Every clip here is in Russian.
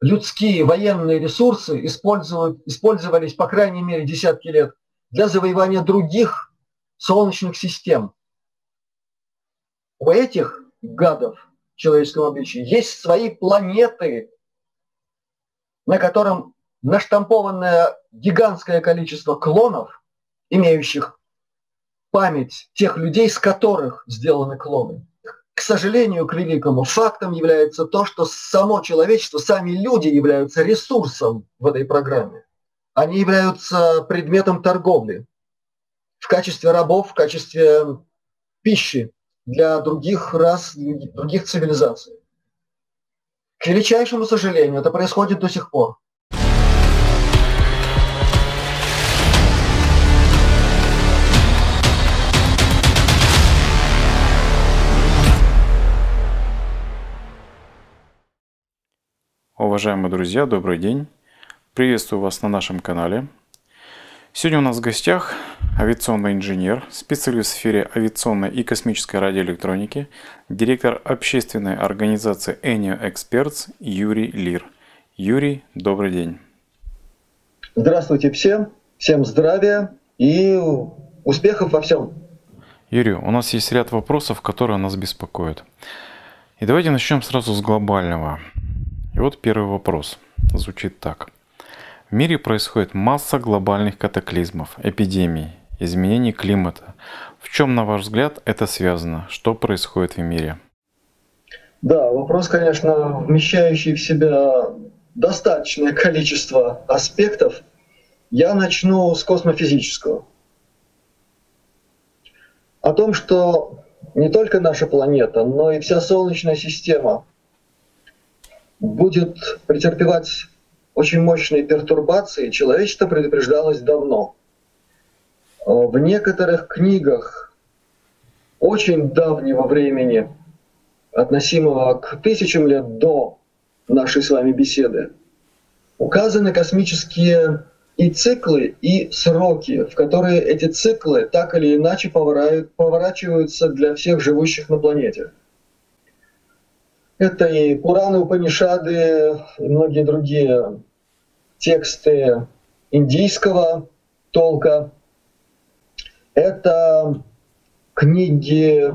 людские военные ресурсы использовались, по крайней мере, десятки лет для завоевания других солнечных систем. У этих гадов в человеческом обличии есть свои планеты, на котором наштампованное гигантское количество клонов, имеющих память тех людей, с которых сделаны клоны. К сожалению, к великому фактом является то, что само человечество, сами люди являются ресурсом в этой программе. Они являются предметом торговли в качестве рабов, в качестве пищи для других рас, других цивилизаций. К величайшему сожалению, это происходит до сих пор. Уважаемые друзья, добрый день. Приветствую вас на нашем канале. Сегодня у нас в гостях авиационный инженер, специалист в сфере авиационной и космической радиоэлектроники, директор общественной организации Enio Experts Юрий Лир. Юрий, добрый день. Здравствуйте всем, всем здравия и успехов во всем. Юрий, у нас есть ряд вопросов, которые нас беспокоят. И давайте начнем сразу с глобального. И вот первый вопрос. Звучит так. В мире происходит масса глобальных катаклизмов, эпидемий, изменений климата. В чем, на ваш взгляд, это связано? Что происходит в мире? Да, вопрос, конечно, вмещающий в себя достаточное количество аспектов. Я начну с космофизического. О том, что не только наша планета, но и вся Солнечная система будет претерпевать очень мощные пертурбации, человечество предупреждалось давно. Э, в некоторых книгах очень давнего времени, относимого к тысячам лет до нашей с вами беседы, указаны космические и циклы, и сроки, в которые эти циклы так или иначе поворачиваются для всех живущих на планете. Это и Пураны, Упанишады, и многие другие тексты индийского толка. Это книги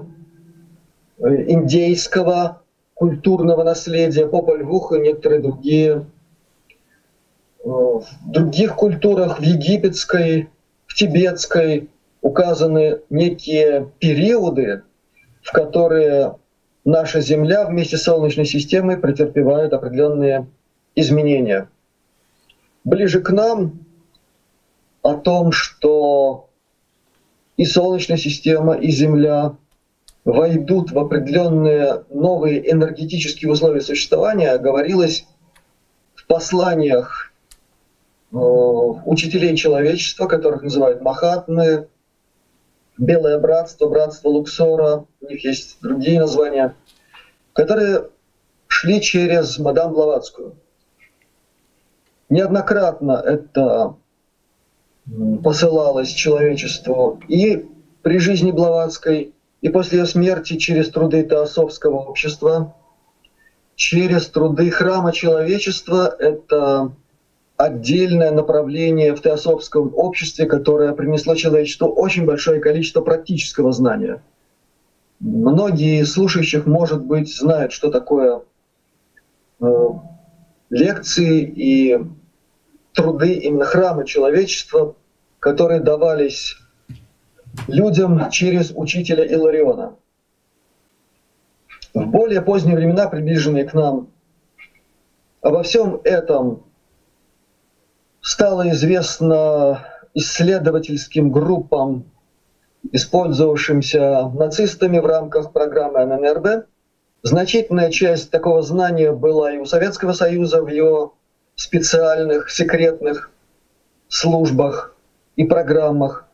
э, индейского культурного наследия, Попа Львух и некоторые другие. Э, в других культурах, в египетской, в тибетской, указаны некие периоды, в которые наша Земля вместе с Солнечной системой претерпевает определенные изменения. Ближе к нам о том, что и Солнечная система, и Земля войдут в определенные новые энергетические условия существования, говорилось в посланиях э, учителей человечества, которых называют Махатмы, Белое братство, братство Луксора, у них есть другие названия, которые шли через мадам Блаватскую. Неоднократно это посылалось человечеству и при жизни Блаватской, и после ее смерти через труды Теософского общества, через труды храма человечества. Это отдельное направление в теософском обществе, которое принесло человечеству очень большое количество практического знания. Многие слушающих, может быть, знают, что такое э, лекции и труды именно храма человечества, которые давались людям через учителя Илариона. В более поздние времена, приближенные к нам, обо всем этом стало известно исследовательским группам, использовавшимся нацистами в рамках программы ННРБ. Значительная часть такого знания была и у Советского Союза в его специальных секретных службах и программах.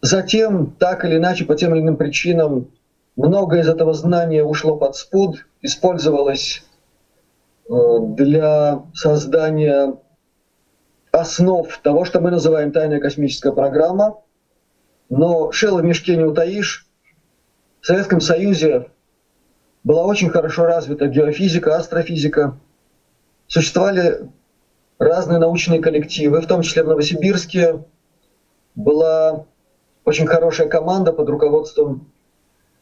Затем, так или иначе, по тем или иным причинам, многое из этого знания ушло под спуд, использовалось э, для создания основ того, что мы называем тайная космическая программа. Но шело в мешке не утаишь. В Советском Союзе была очень хорошо развита геофизика, астрофизика. существовали разные научные коллективы, в том числе в Новосибирске была очень хорошая команда под руководством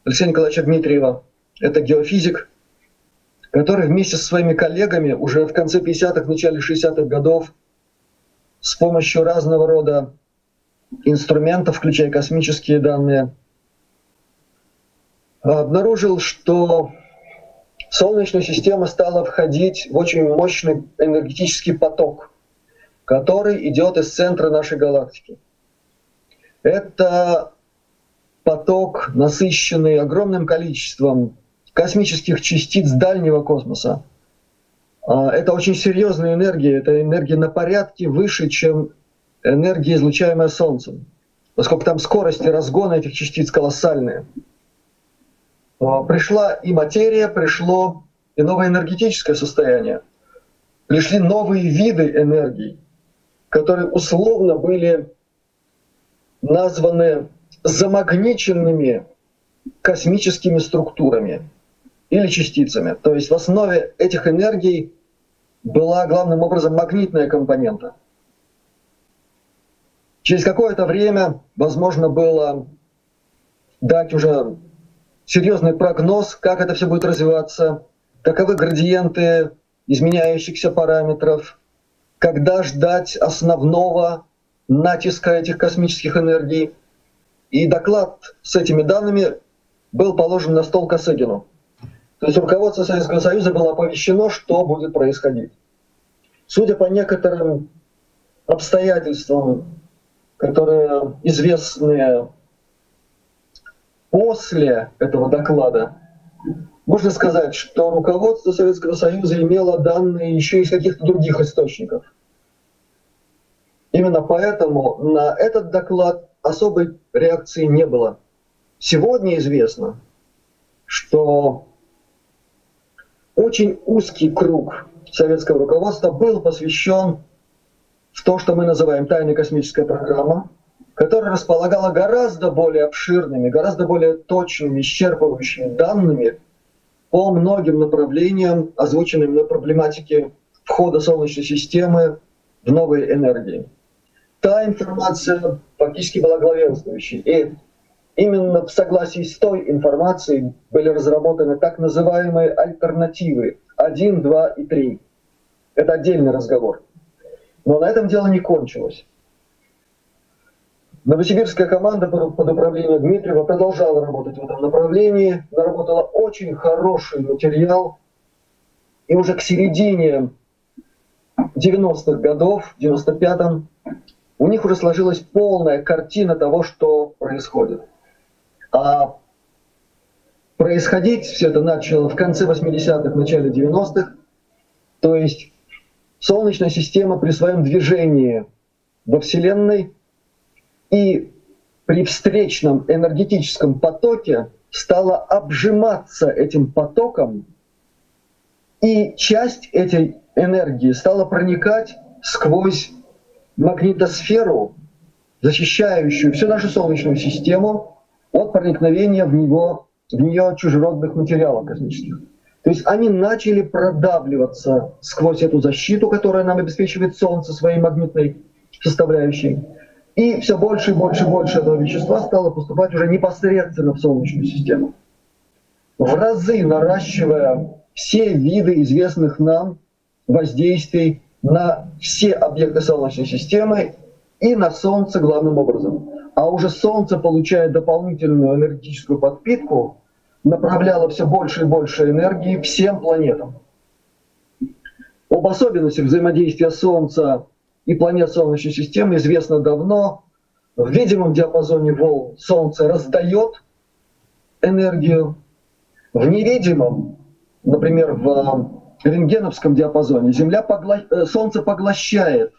Алексея Николаевича Дмитриева. Это геофизик, который вместе со своими коллегами уже в конце 50-х, начале 60-х годов с помощью разного рода инструментов, включая космические данные, обнаружил, что Солнечная система стала входить в очень мощный энергетический поток, который идет из центра нашей галактики. Это поток, насыщенный огромным количеством космических частиц дальнего космоса. А, это очень серьезная энергия, это энергия на порядке выше, чем энергия, излучаемая Солнцем, поскольку там скорости разгона этих частиц колоссальные. А, пришла и материя, пришло и новое энергетическое состояние. Пришли новые виды энергии, которые условно были названы замагниченными космическими структурами или частицами. То есть в основе этих энергий была главным образом магнитная компонента. Через какое-то время возможно было дать уже серьезный прогноз, как это все будет развиваться, каковы градиенты изменяющихся параметров, когда ждать основного натиска этих космических энергий. И доклад с этими данными был положен на стол Косыгину. То есть руководство Советского Союза было оповещено, что будет происходить. Судя по некоторым обстоятельствам, которые известны после этого доклада, можно сказать, что руководство Советского Союза имело данные еще из каких-то других источников. Именно поэтому на этот доклад особой реакции не было. Сегодня известно, что очень узкий круг советского руководства был посвящен в то, что мы называем тайной космической программа, которая располагала гораздо более обширными, гораздо более точными, исчерпывающими данными по многим направлениям, озвученным на проблематике входа Солнечной системы в новые энергии. Та информация фактически была главенствующей. И именно в согласии с той информацией были разработаны так называемые альтернативы 1, 2 и 3. Это отдельный разговор. Но на этом дело не кончилось. Новосибирская команда под управлением Дмитриева продолжала работать в этом направлении, наработала очень хороший материал, и уже к середине 90-х годов, 95-м, у них уже сложилась полная картина того, что происходит. А происходить все это начало в конце 80-х, начале 90-х, то есть Солнечная система при своем движении во Вселенной и при встречном энергетическом потоке стала обжиматься этим потоком, и часть этой энергии стала проникать сквозь магнитосферу, защищающую всю нашу Солнечную систему от проникновения в, него, в нее чужеродных материалов космических. То есть они начали продавливаться сквозь эту защиту, которая нам обеспечивает Солнце своей магнитной составляющей. И все больше и больше и больше этого вещества стало поступать уже непосредственно в Солнечную систему. В разы наращивая все виды известных нам воздействий на все объекты Солнечной системы и на Солнце главным образом. А уже Солнце, получая дополнительную энергетическую подпитку, направляло все больше и больше энергии всем планетам. Об особенностях взаимодействия Солнца и планет Солнечной системы известно давно. В видимом диапазоне волн Солнце раздает энергию, в невидимом, например, в рентгеновском диапазоне Земля погла... Э, Солнце поглощает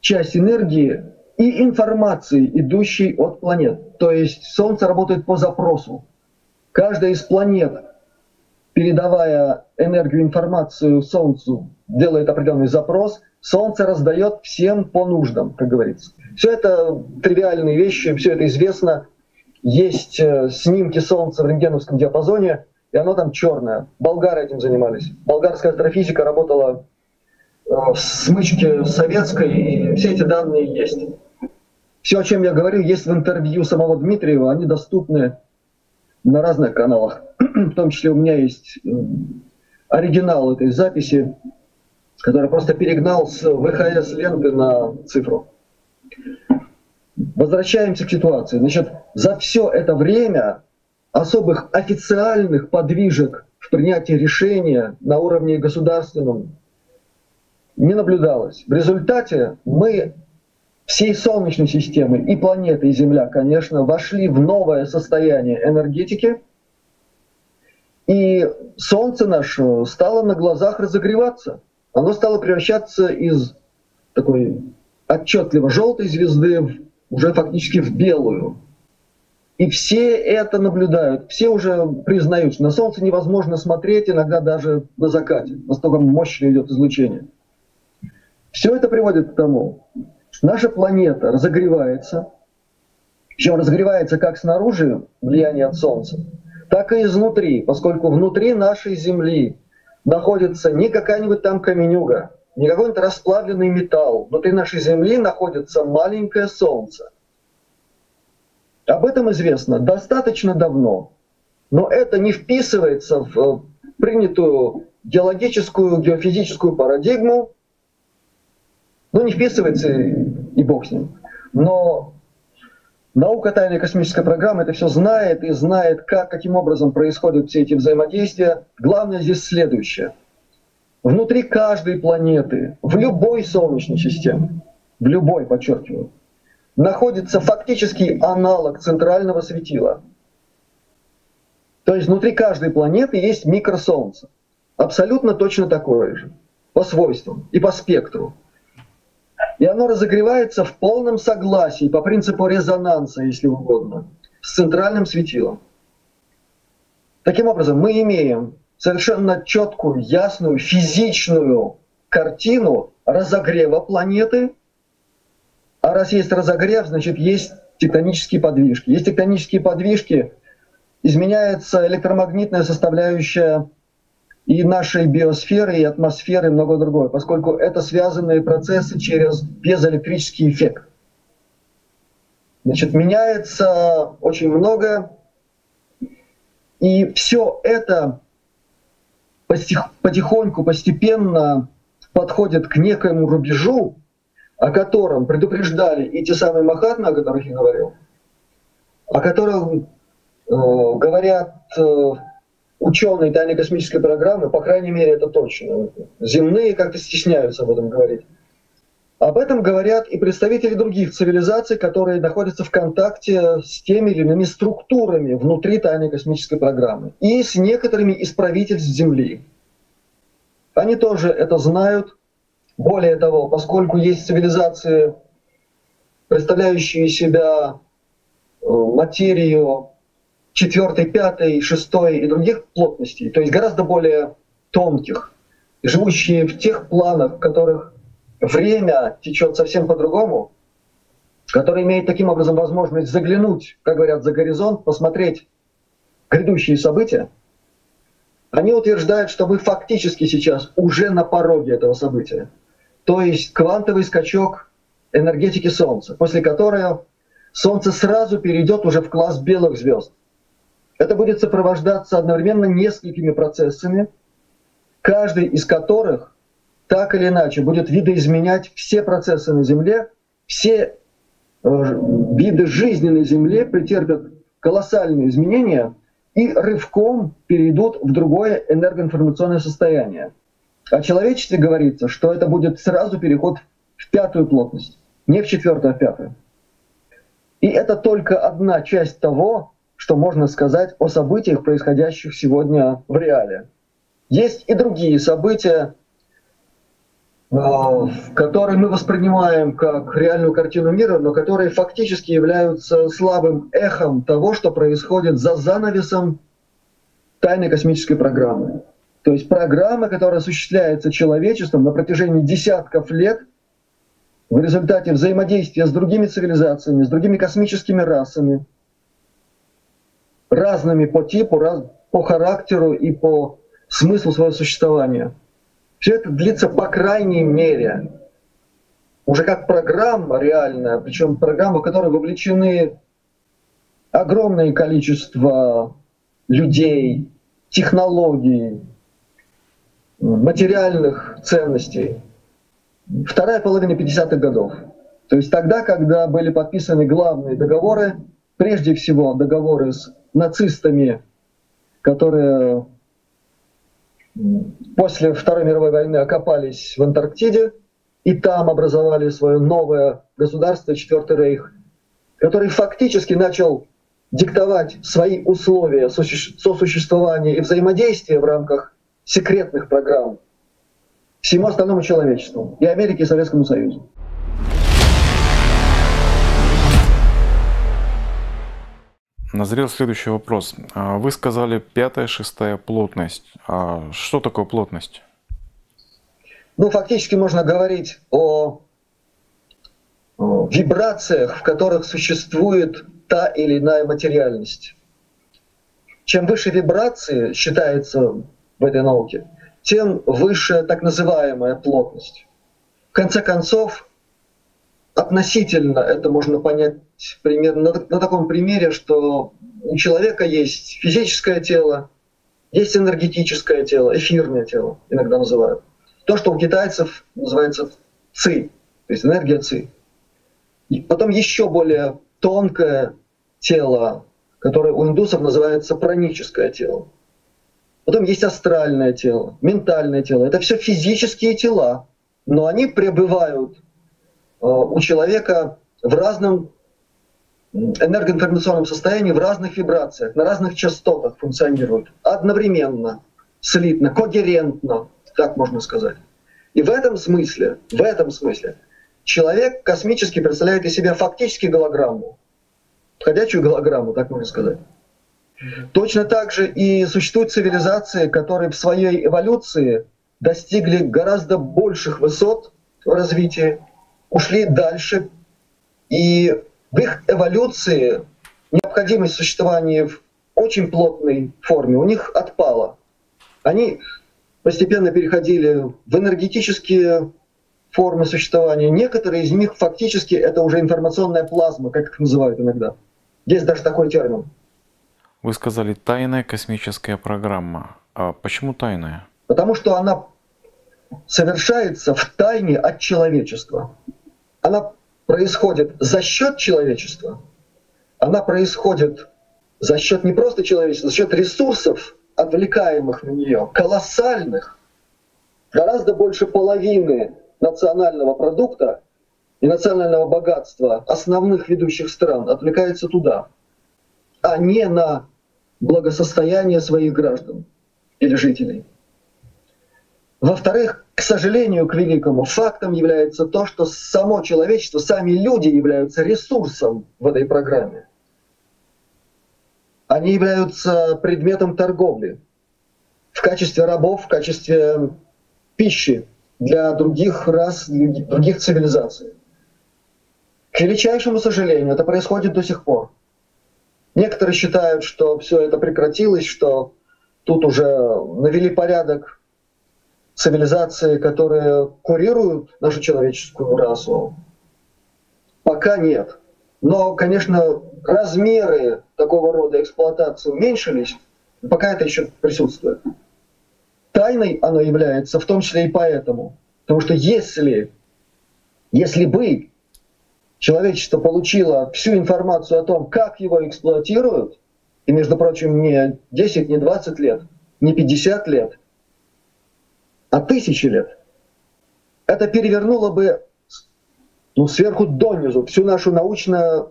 часть энергии и информации, идущей от планет. То есть Солнце работает по запросу. Каждая из планет, передавая энергию, информацию Солнцу, делает определенный запрос, Солнце раздает всем по нуждам, как говорится. Все это тривиальные вещи, все это известно. Есть э, снимки Солнца в рентгеновском диапазоне, и оно там черное. Болгары этим занимались. Болгарская астрофизика работала э, в смычке советской, и все эти данные есть. Все, о чем я говорю, есть в интервью самого Дмитриева, они доступны на разных каналах. в том числе у меня есть э, оригинал этой записи, который просто перегнал с ВХС ленты на цифру. Возвращаемся к ситуации. Значит, за все это время особых официальных подвижек в принятии решения на уровне государственном не наблюдалось. В результате мы всей Солнечной системы и планеты, и Земля, конечно, вошли в новое состояние энергетики, и Солнце наше стало на глазах разогреваться. Оно стало превращаться из такой отчетливо желтой звезды в, уже фактически в белую. И все это наблюдают, все уже признают, что на Солнце невозможно смотреть иногда даже на закате, настолько мощно идет излучение. Все это приводит к тому, наша планета разогревается, причем разогревается как снаружи, влияние от Солнца, так и изнутри, поскольку внутри нашей Земли находится не какая-нибудь там каменюга, не какой-нибудь расплавленный металл. Внутри нашей Земли находится маленькое Солнце. Об этом известно достаточно давно, но это не вписывается в э, принятую геологическую, геофизическую парадигму, ну не вписывается и бог с ним. Но наука тайной космической программы это все знает и знает, как, каким образом происходят все эти взаимодействия. Главное здесь следующее – внутри каждой планеты, в любой Солнечной системе, в любой, подчеркиваю, находится фактический аналог центрального светила. То есть внутри каждой планеты есть микросолнце. Абсолютно точно такое же. По свойствам и по спектру. И оно разогревается в полном согласии, по принципу резонанса, если угодно, с центральным светилом. Таким образом, мы имеем совершенно четкую, ясную, физичную картину разогрева планеты. А раз есть разогрев, значит есть тектонические подвижки. Есть тектонические подвижки, изменяется электромагнитная составляющая и нашей биосферы, и атмосферы, и многое другое, поскольку это связанные процессы через пьезоэлектрический эффект. Значит, меняется очень много, и все это потихоньку, постепенно подходят к некоему рубежу, о котором предупреждали и те самые Махатмы, о которых я говорил, о котором э, говорят э, ученые тайной космической программы, по крайней мере это точно. Земные как-то стесняются об этом говорить. Об этом говорят и представители других цивилизаций, которые находятся в контакте с теми или иными структурами внутри тайной космической программы и с некоторыми из правительств Земли. Они тоже это знают. Более того, поскольку есть цивилизации, представляющие себя э, материю четвертой, пятой, шестой и других плотностей, то есть гораздо более тонких, живущие в тех планах, в которых время течет совсем по-другому, который имеет таким образом возможность заглянуть, как говорят, за горизонт, посмотреть грядущие события, они утверждают, что мы фактически сейчас уже на пороге этого события. То есть квантовый скачок энергетики Солнца, после которого Солнце сразу перейдет уже в класс белых звезд. Это будет сопровождаться одновременно несколькими процессами, каждый из которых так или иначе будет видоизменять все процессы на Земле, все э, виды жизни на Земле претерпят колоссальные изменения и рывком перейдут в другое энергоинформационное состояние. О человечестве говорится, что это будет сразу переход в пятую плотность, не в четвертую, а в пятую. И это только одна часть того, что можно сказать о событиях, происходящих сегодня в реале. Есть и другие события, Э, которые мы воспринимаем как реальную картину мира, но которые фактически являются слабым эхом того, что происходит за занавесом тайной космической программы. То есть программа, которая осуществляется человечеством на протяжении десятков лет в результате взаимодействия с другими цивилизациями, с другими космическими расами, разными по типу, раз, по характеру и по смыслу своего существования. Все это длится по крайней мере уже как программа реальная, причем программа, в которой вовлечены огромное количество людей, технологий, материальных ценностей. Вторая половина 50-х годов. То есть тогда, когда были подписаны главные договоры, прежде всего договоры с нацистами, которые после Второй мировой войны окопались в Антарктиде и там образовали свое новое государство, Четвертый Рейх, который фактически начал диктовать свои условия сосуществования и взаимодействия в рамках секретных программ всему остальному человечеству, и Америке, и Советскому Союзу. Назрел следующий вопрос. А вы сказали пятая, шестая плотность. А что такое плотность? Ну, фактически можно говорить о вибрациях, в которых существует та или иная материальность. Чем выше вибрации считается в этой науке, тем выше так называемая плотность. В конце концов, относительно это можно понять примерно на, на таком примере, что у человека есть физическое тело, есть энергетическое тело, эфирное тело иногда называют. То, что у китайцев называется ци, то есть энергия ци. И потом еще более тонкое тело, которое у индусов называется праническое тело. Потом есть астральное тело, ментальное тело. Это все физические тела, но они пребывают э, у человека в разном энергоинформационном состоянии, в разных вибрациях, на разных частотах функционируют одновременно, слитно, когерентно, так можно сказать. И в этом смысле, в этом смысле, человек космически представляет из себя фактически голограмму, ходячую голограмму, так можно сказать. Точно так же и существуют цивилизации, которые в своей эволюции достигли гораздо больших высот в развитии, ушли дальше, и в их эволюции необходимость существования в очень плотной форме у них отпала. Они постепенно переходили в энергетические формы существования. Некоторые из них фактически это уже информационная плазма, как их называют иногда. Есть даже такой термин. Вы сказали тайная космическая программа. А почему тайная? Потому что она совершается в тайне от человечества. Она происходит за счет человечества. Она происходит за счет не просто человечества, за счет ресурсов, отвлекаемых на нее, колоссальных, гораздо больше половины национального продукта и национального богатства основных ведущих стран отвлекается туда, а не на благосостояние своих граждан или жителей. Во-вторых, к сожалению, к великому, фактом является то, что само человечество, сами люди являются ресурсом в этой программе. Они являются предметом торговли в качестве рабов, в качестве пищи для других рас, других цивилизаций. К величайшему сожалению, это происходит до сих пор. Некоторые считают, что все это прекратилось, что тут уже навели порядок цивилизации, которые курируют нашу человеческую расу. Пока нет. Но, конечно, размеры такого рода эксплуатации уменьшились, пока это еще присутствует. Тайной оно является в том числе и поэтому. Потому что если, если бы человечество получило всю информацию о том, как его эксплуатируют, и, между прочим, не 10, не 20 лет, не 50 лет, а тысячи лет, это перевернуло бы ну, сверху донизу всю нашу научно,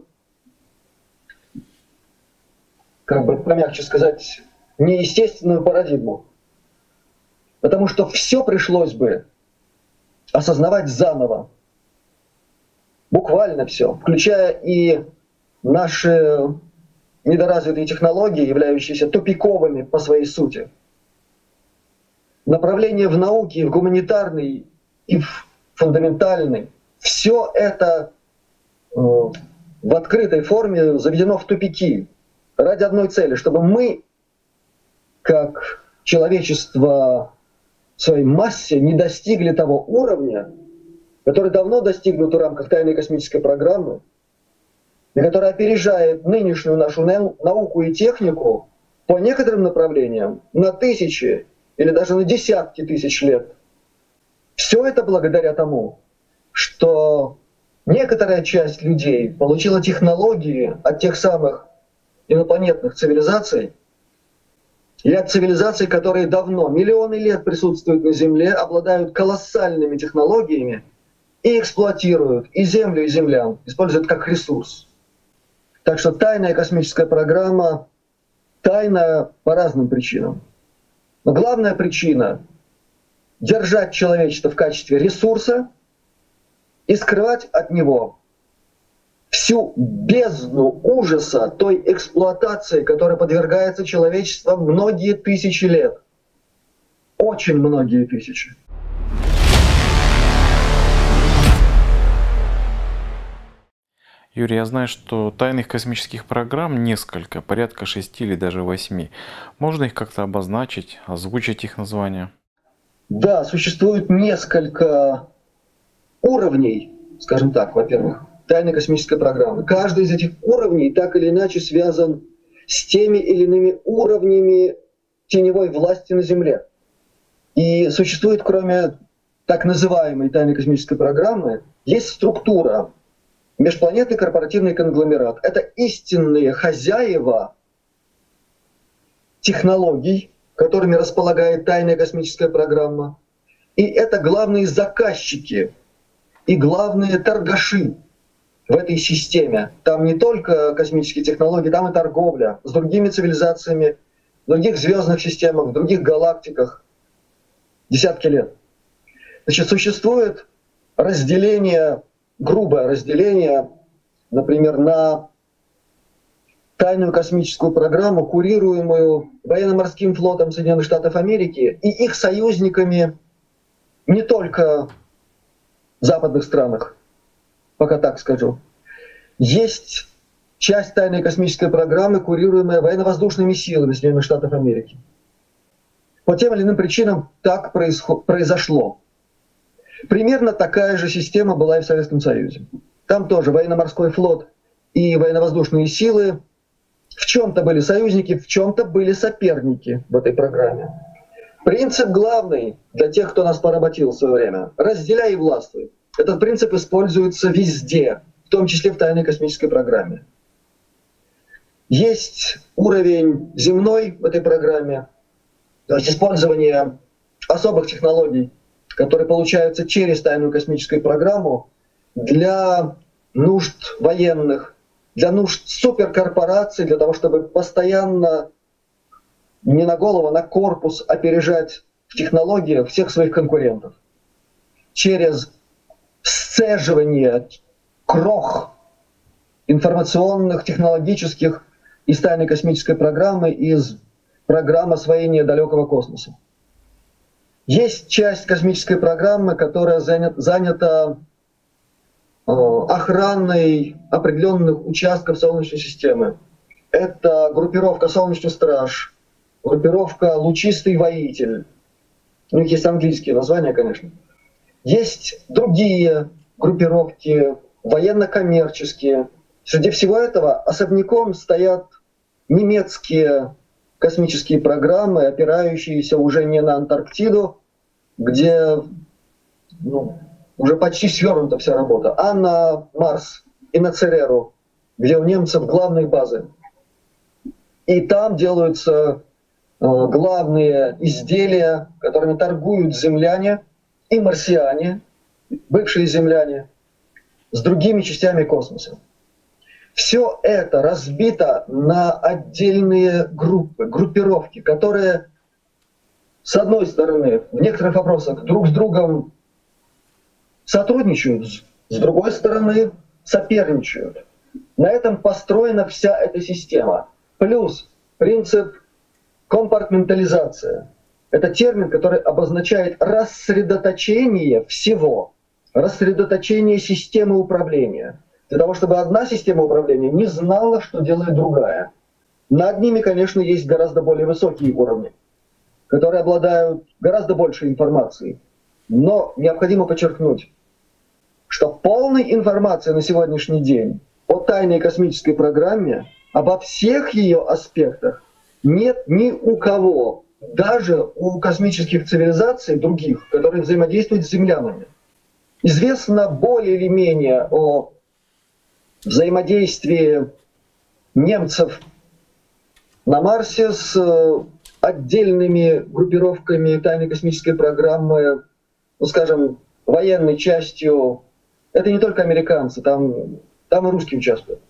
как бы помягче сказать, неестественную парадигму. Потому что все пришлось бы осознавать заново буквально все, включая и наши недоразвитые технологии, являющиеся тупиковыми по своей сути. Направление в науке, в гуманитарной и в фундаментальной. Все это э, в открытой форме заведено в тупики ради одной цели, чтобы мы как человечество в своей массе не достигли того уровня, который давно достигнут в рамках тайной космической программы, и который опережает нынешнюю нашу науку и технику по некоторым направлениям на тысячи или даже на десятки тысяч лет. Все это благодаря тому, что некоторая часть людей получила технологии от тех самых инопланетных цивилизаций, и от цивилизаций, которые давно, миллионы лет присутствуют на Земле, обладают колоссальными технологиями и эксплуатируют и Землю, и землян, используют как ресурс. Так что тайная космическая программа тайна по разным причинам. Но главная причина — держать человечество в качестве ресурса и скрывать от него всю бездну ужаса той эксплуатации, которой подвергается человечество многие тысячи лет. Очень многие тысячи. Юрий, я знаю, что тайных космических программ несколько, порядка шести или даже восьми. Можно их как-то обозначить, озвучить их название? Да, существует несколько уровней, скажем так, во-первых, тайной космической программы. Каждый из этих уровней так или иначе связан с теми или иными уровнями теневой власти на Земле. И существует, кроме так называемой тайной космической программы, есть структура, межпланетный корпоративный конгломерат. Это истинные хозяева технологий, которыми располагает тайная космическая программа. И это главные заказчики и главные торгаши в этой системе. Там не только космические технологии, там и торговля с другими цивилизациями, в других звездных системах, в других галактиках. Десятки лет. Значит, существует разделение грубое разделение, например, на тайную космическую программу, курируемую военно-морским флотом Соединенных Штатов Америки и их союзниками не только в западных странах, пока так скажу. Есть часть тайной космической программы, курируемая военно-воздушными силами Соединенных Штатов Америки. По тем или иным причинам так произошло. Примерно такая же система была и в Советском Союзе. Там тоже военно-морской флот и военно-воздушные силы в чем-то были союзники, в чем-то были соперники в этой программе. Принцип главный для тех, кто нас поработил в свое время – разделяй и властвуй. Этот принцип используется везде, в том числе в тайной космической программе. Есть уровень земной в этой программе, то есть использование особых технологий которые получаются через тайную космическую программу для нужд военных, для нужд суперкорпораций, для того, чтобы постоянно не на голову, а на корпус опережать в технологиях всех своих конкурентов. Через сцеживание крох информационных, технологических из тайной космической программы, из программы освоения далекого космоса. Есть часть космической программы, которая занят, занята э, охраной определенных участков Солнечной системы. Это группировка Солнечный страж, группировка Лучистый воитель. У них есть английские названия, конечно. Есть другие группировки, военно-коммерческие. Среди всего этого особняком стоят немецкие космические программы, опирающиеся уже не на Антарктиду, где ну, уже почти свернута вся работа, а на Марс и на Цереру, где у немцев главные базы. И там делаются э, главные изделия, которыми торгуют земляне и марсиане, бывшие земляне, с другими частями космоса. Все это разбито на отдельные группы, группировки, которые, с одной стороны, в некоторых вопросах друг с другом сотрудничают, с другой стороны, соперничают. На этом построена вся эта система. Плюс принцип компартментализация. Это термин, который обозначает рассредоточение всего, рассредоточение системы управления – для того, чтобы одна система управления не знала, что делает другая. Над ними, конечно, есть гораздо более высокие уровни, которые обладают гораздо большей информацией. Но необходимо подчеркнуть, что полной информации на сегодняшний день о тайной космической программе, обо всех ее аспектах нет ни у кого, даже у космических цивилизаций других, которые взаимодействуют с землянами. Известно более или менее о взаимодействии немцев на Марсе с э, отдельными группировками тайной космической программы, ну, скажем, военной частью это не только американцы, там, там и русские участвуют.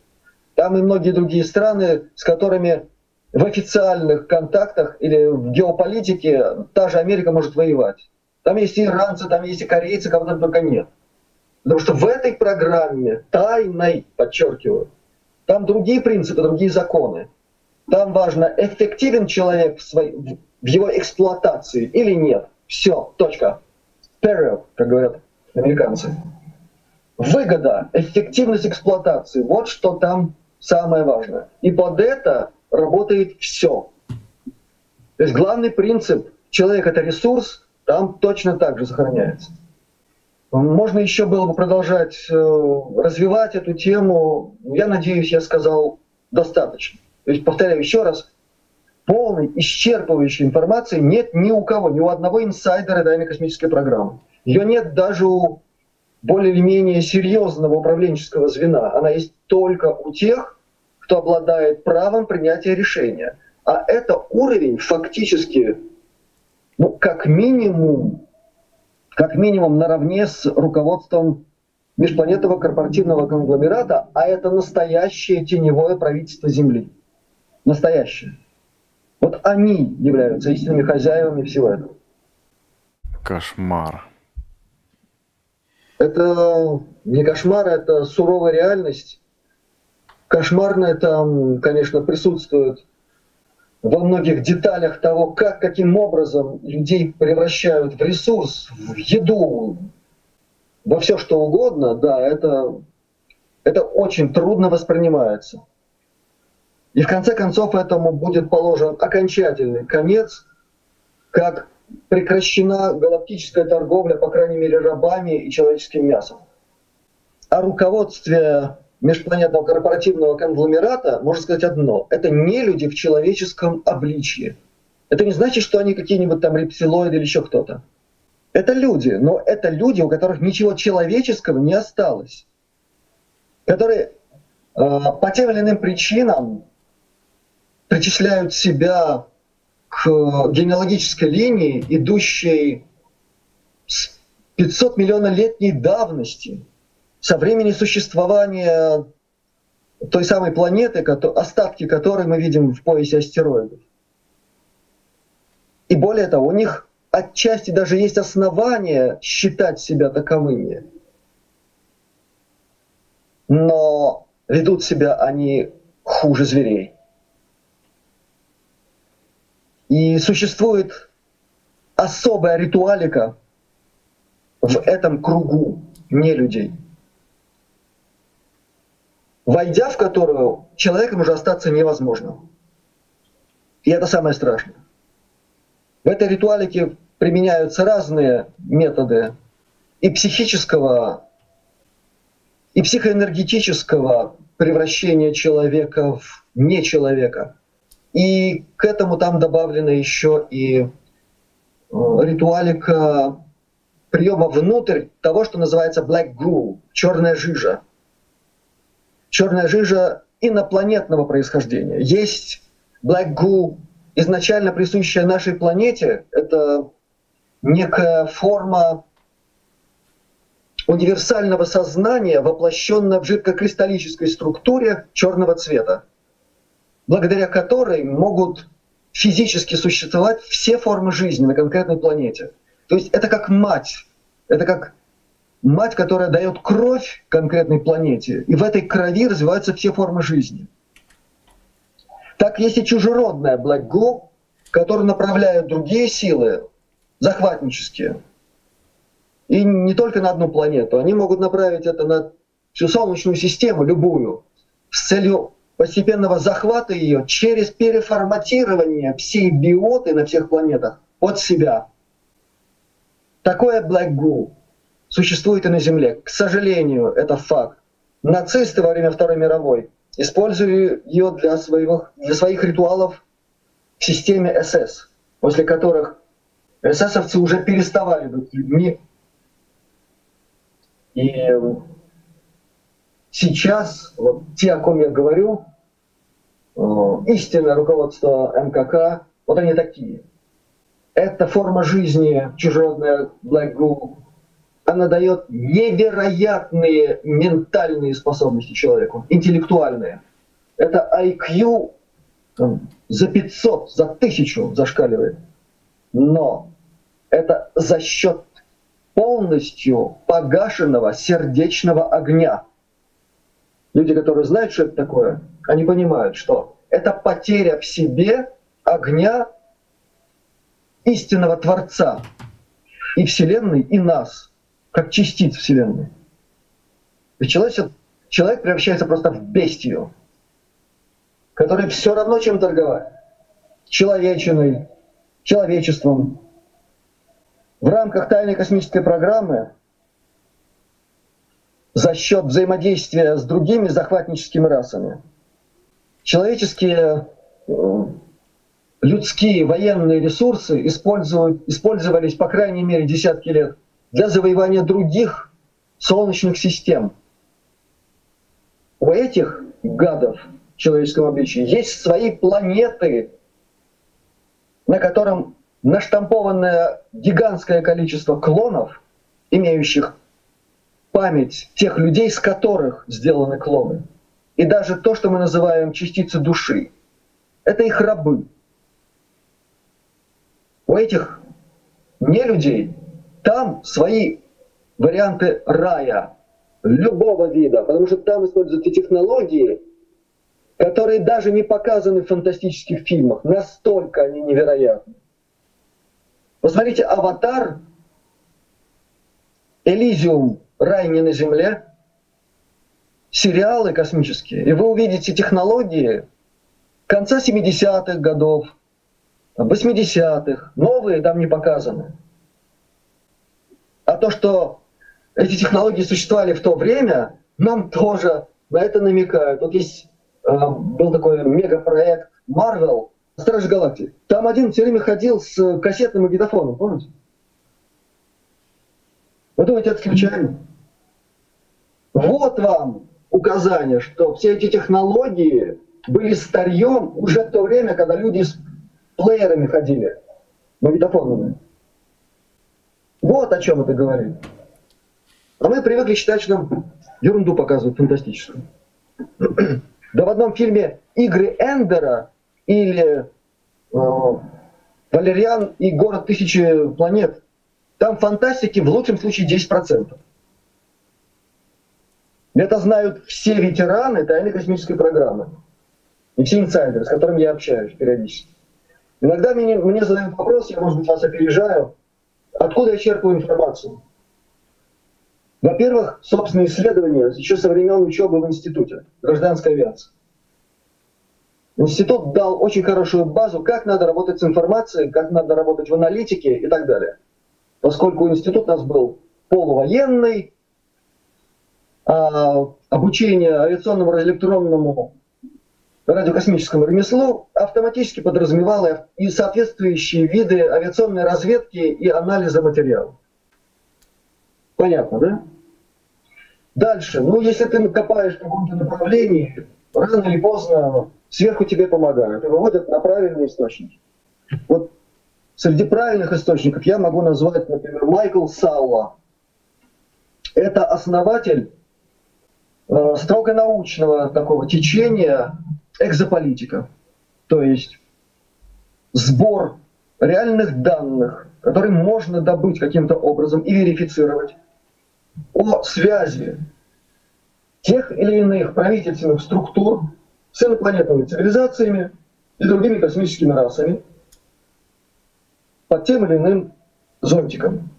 Там и многие другие страны, с которыми в официальных контактах или в геополитике та же Америка может воевать. Там есть и иранцы, там есть и корейцы, кого там только нет. Потому что в этой программе, тайной, подчеркиваю, там другие принципы, другие законы. Там важно, эффективен человек в, своей, в его эксплуатации или нет. Все, точка. Period, как говорят американцы выгода, эффективность эксплуатации. Вот что там самое важное. И под это работает все. То есть главный принцип человек это ресурс, там точно так же сохраняется. Можно еще было бы продолжать э, развивать эту тему. Я надеюсь, я сказал достаточно. То есть, повторяю еще раз, полной, исчерпывающей информации нет ни у кого, ни у одного инсайдера тайной космической программы. Ее нет даже у более или менее серьезного управленческого звена. Она есть только у тех, кто обладает правом принятия решения. А это уровень фактически, ну, как минимум, как минимум наравне с руководством межпланетного корпоративного конгломерата, а это настоящее теневое правительство Земли. Настоящее. Вот они являются истинными хозяевами всего этого. Кошмар. Это не кошмар, это суровая реальность. Кошмарное там, конечно, присутствует во многих деталях того, как, каким образом людей превращают в ресурс, в еду, во все что угодно, да, это, это очень трудно воспринимается. И в конце концов этому будет положен окончательный конец, как прекращена галактическая торговля, по крайней мере, рабами и человеческим мясом. О руководстве межпланетного корпоративного конгломерата можно сказать одно. Это не люди в человеческом обличье. Это не значит, что они какие-нибудь там рептилоиды или еще кто-то. Это люди, но это люди, у которых ничего человеческого не осталось. Которые э, по тем или иным причинам причисляют себя к генеалогической линии, идущей с 500 миллионов летней давности, со времени существования той самой планеты, остатки которой мы видим в поясе астероидов. И более того, у них отчасти даже есть основания считать себя таковыми. Но ведут себя они хуже зверей. И существует особая ритуалика в этом кругу не людей, войдя в которую человеком уже остаться невозможно. И это самое страшное. В этой ритуалике применяются разные методы и психического, и психоэнергетического превращения человека в нечеловека – и к этому там добавлена еще и э, ритуалика приема внутрь того, что называется black goo, черная жижа. Черная жижа инопланетного происхождения. Есть black goo, изначально присущая нашей планете, это некая форма универсального сознания, воплощенная в жидкокристаллической структуре черного цвета благодаря которой могут физически существовать все формы жизни на конкретной планете. То есть это как мать, это как мать, которая дает кровь конкретной планете, и в этой крови развиваются все формы жизни. Так есть и чужеродная Black Glow, которую направляют другие силы, захватнические. И не только на одну планету, они могут направить это на всю Солнечную систему, любую, с целью постепенного захвата ее через переформатирование всей биоты на всех планетах от себя. Такое Black Goo существует и на Земле. К сожалению, это факт. Нацисты во время Второй мировой использовали ее для, своего, для своих ритуалов в системе СС, после которых эсэсовцы уже переставали быть людьми. И сейчас вот те, о ком я говорю, э, истинное руководство МКК, вот они такие. Эта форма жизни, чужеродная Black Goo, она дает невероятные ментальные способности человеку, интеллектуальные. Это IQ там, за 500, за 1000 зашкаливает. Но это за счет полностью погашенного сердечного огня. Люди, которые знают, что это такое, они понимают, что это потеря в себе огня истинного Творца и Вселенной, и нас, как частиц Вселенной. И человек, человек превращается просто в бестию, который все равно чем торговать. Человечиной, человечеством. В рамках тайной космической программы за счет взаимодействия с другими захватническими расами человеческие э, людские военные ресурсы использовались по крайней мере десятки лет для завоевания других солнечных систем. У этих гадов в человеческом обличии есть свои планеты, на котором наштампованное гигантское количество клонов, имеющих память тех людей, с которых сделаны клоны. И даже то, что мы называем частицы души, это их рабы. У этих не людей там свои варианты рая любого вида, потому что там используются технологии, которые даже не показаны в фантастических фильмах. Настолько они невероятны. Посмотрите, «Аватар», «Элизиум», «Рай не на земле», сериалы космические, и вы увидите технологии конца 70-х годов, 80-х, новые там не показаны. А то, что эти технологии существовали в то время, нам тоже на это намекают. Вот есть э, был такой мегапроект Marvel, Страж Галактики. Там один все время ходил с кассетным магнитофоном, помните? Вы думаете, это случайно? Вот вам указание, что все эти технологии были старьем уже в то время, когда люди с плеерами ходили, магнитофонными. Вот о чем это говорит. А мы привыкли считать, что нам ерунду показывают фантастическую. Да в одном фильме «Игры Эндера» или э, «Валериан и город тысячи планет» там фантастики в лучшем случае 10%. Это знают все ветераны тайной космической программы. И все инсайдеры, с которыми я общаюсь периодически. Иногда мне, мне задают вопрос, я, может быть, вас опережаю, Откуда я черпаю информацию? Во-первых, собственные исследования еще со времен учебы в институте гражданской авиации. Институт дал очень хорошую базу, как надо работать с информацией, как надо работать в аналитике и так далее. Поскольку институт у нас был полувоенный, а обучение авиационному радиоэлектронному радиокосмическому ремеслу автоматически подразумевало и соответствующие виды авиационной разведки и анализа материалов. Понятно, да? Дальше. Ну, если ты копаешь в каком-то направлении, рано или поздно сверху тебе помогают и выводят на правильные источники. Вот среди правильных источников я могу назвать, например, Майкл Салла. Это основатель э, строго научного такого течения экзополитика, то есть сбор реальных данных, которые можно добыть каким-то образом и верифицировать о связи тех или иных правительственных структур с инопланетными цивилизациями и другими космическими расами под тем или иным зонтиком.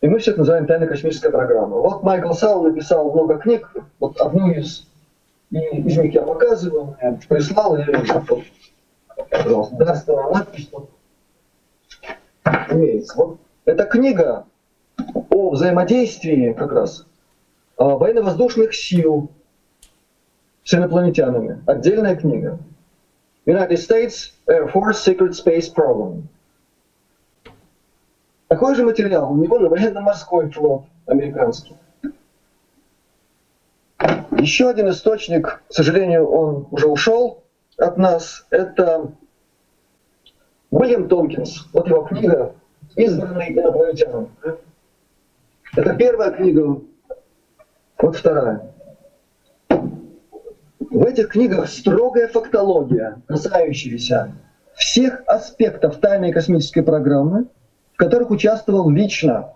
И мы все это называем тайная космическая программа. Вот Майкл Салл написал много книг, вот одну из И из них я показываю, я прислал, я пожалуйста, дарственная надпись тут имеется. Вот эта книга о взаимодействии как раз а, военно-воздушных сил с инопланетянами. Отдельная книга. United States Air Force Secret Space Program. Такой же материал у него на военно-морской флот американский. Еще один источник, к сожалению, он уже ушел от нас, это Уильям Томпкинс. Вот его книга «Избранный инопланетянин». Это первая книга, вот вторая. В этих книгах строгая фактология, касающаяся всех аспектов тайной космической программы, в которых участвовал лично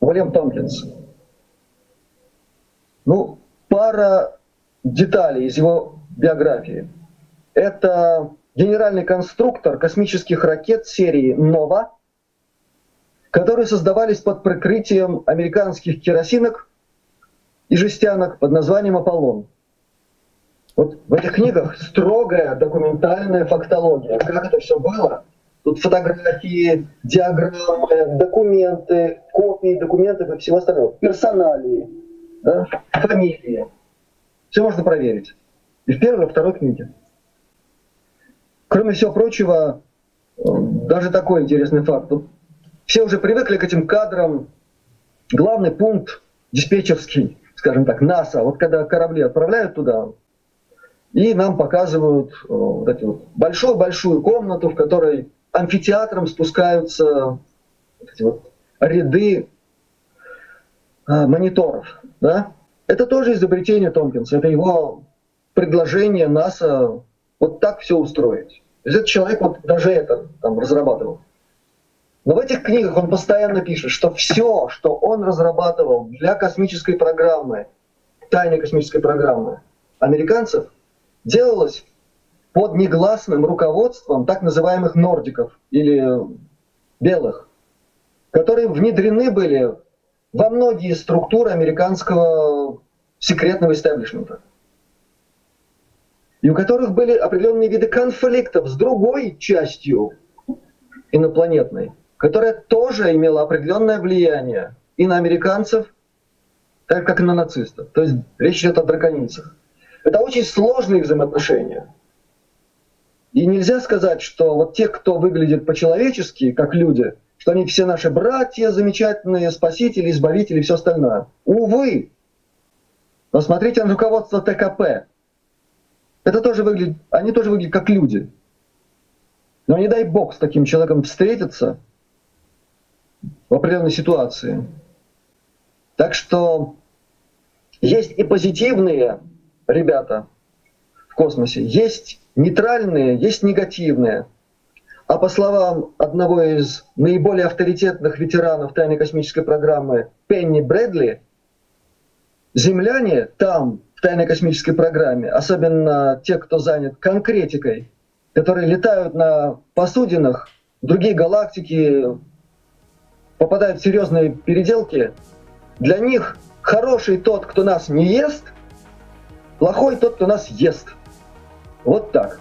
Уильям Томпкинс. Ну, пара деталей из его биографии. Это генеральный конструктор космических ракет серии «Нова», которые создавались под прикрытием американских керосинок и жестянок под названием «Аполлон». Вот в этих книгах строгая документальная фактология. Как это все было? Тут фотографии, диаграммы, документы, копии документов и всего остального. Персоналии, да? фамилии. Все можно проверить. И в первой, и второй книге. Кроме всего прочего, э, даже такой интересный факт. Все уже привыкли к этим кадрам. Главный пункт диспетчерский, скажем так, НАСА. Вот когда корабли отправляют туда, и нам показывают э, вот эту вот большую-большую комнату, в которой амфитеатром спускаются вот эти вот ряды а, мониторов. Да? Это тоже изобретение Томпкинса, это его предложение НАСА вот так все устроить. То есть этот человек вот даже это там разрабатывал. Но в этих книгах он постоянно пишет, что все, что он разрабатывал для космической программы, тайной космической программы американцев, делалось под негласным руководством так называемых нордиков или белых, которые внедрены были во многие структуры американского секретного истеблишмента и у которых были определенные виды конфликтов с другой частью инопланетной, которая тоже имела определенное влияние и на американцев, так как и на нацистов. То есть речь идет о драконицах. Это очень сложные взаимоотношения. И нельзя сказать, что вот те, кто выглядит по-человечески, как люди, что они все наши братья, замечательные спасители, избавители и все остальное. Увы, посмотрите на руководство ТКП это тоже выглядит, они тоже выглядят как люди. Но не дай бог с таким человеком встретиться в определенной ситуации. Так что есть и позитивные ребята в космосе, есть нейтральные, есть негативные. А по словам одного из наиболее авторитетных ветеранов тайной космической программы Пенни Брэдли, земляне там в тайной космической программе, особенно те, кто занят конкретикой, которые летают на посудинах, другие галактики, попадают в серьезные переделки, для них хороший тот, кто нас не ест, плохой тот, кто нас ест. Вот так.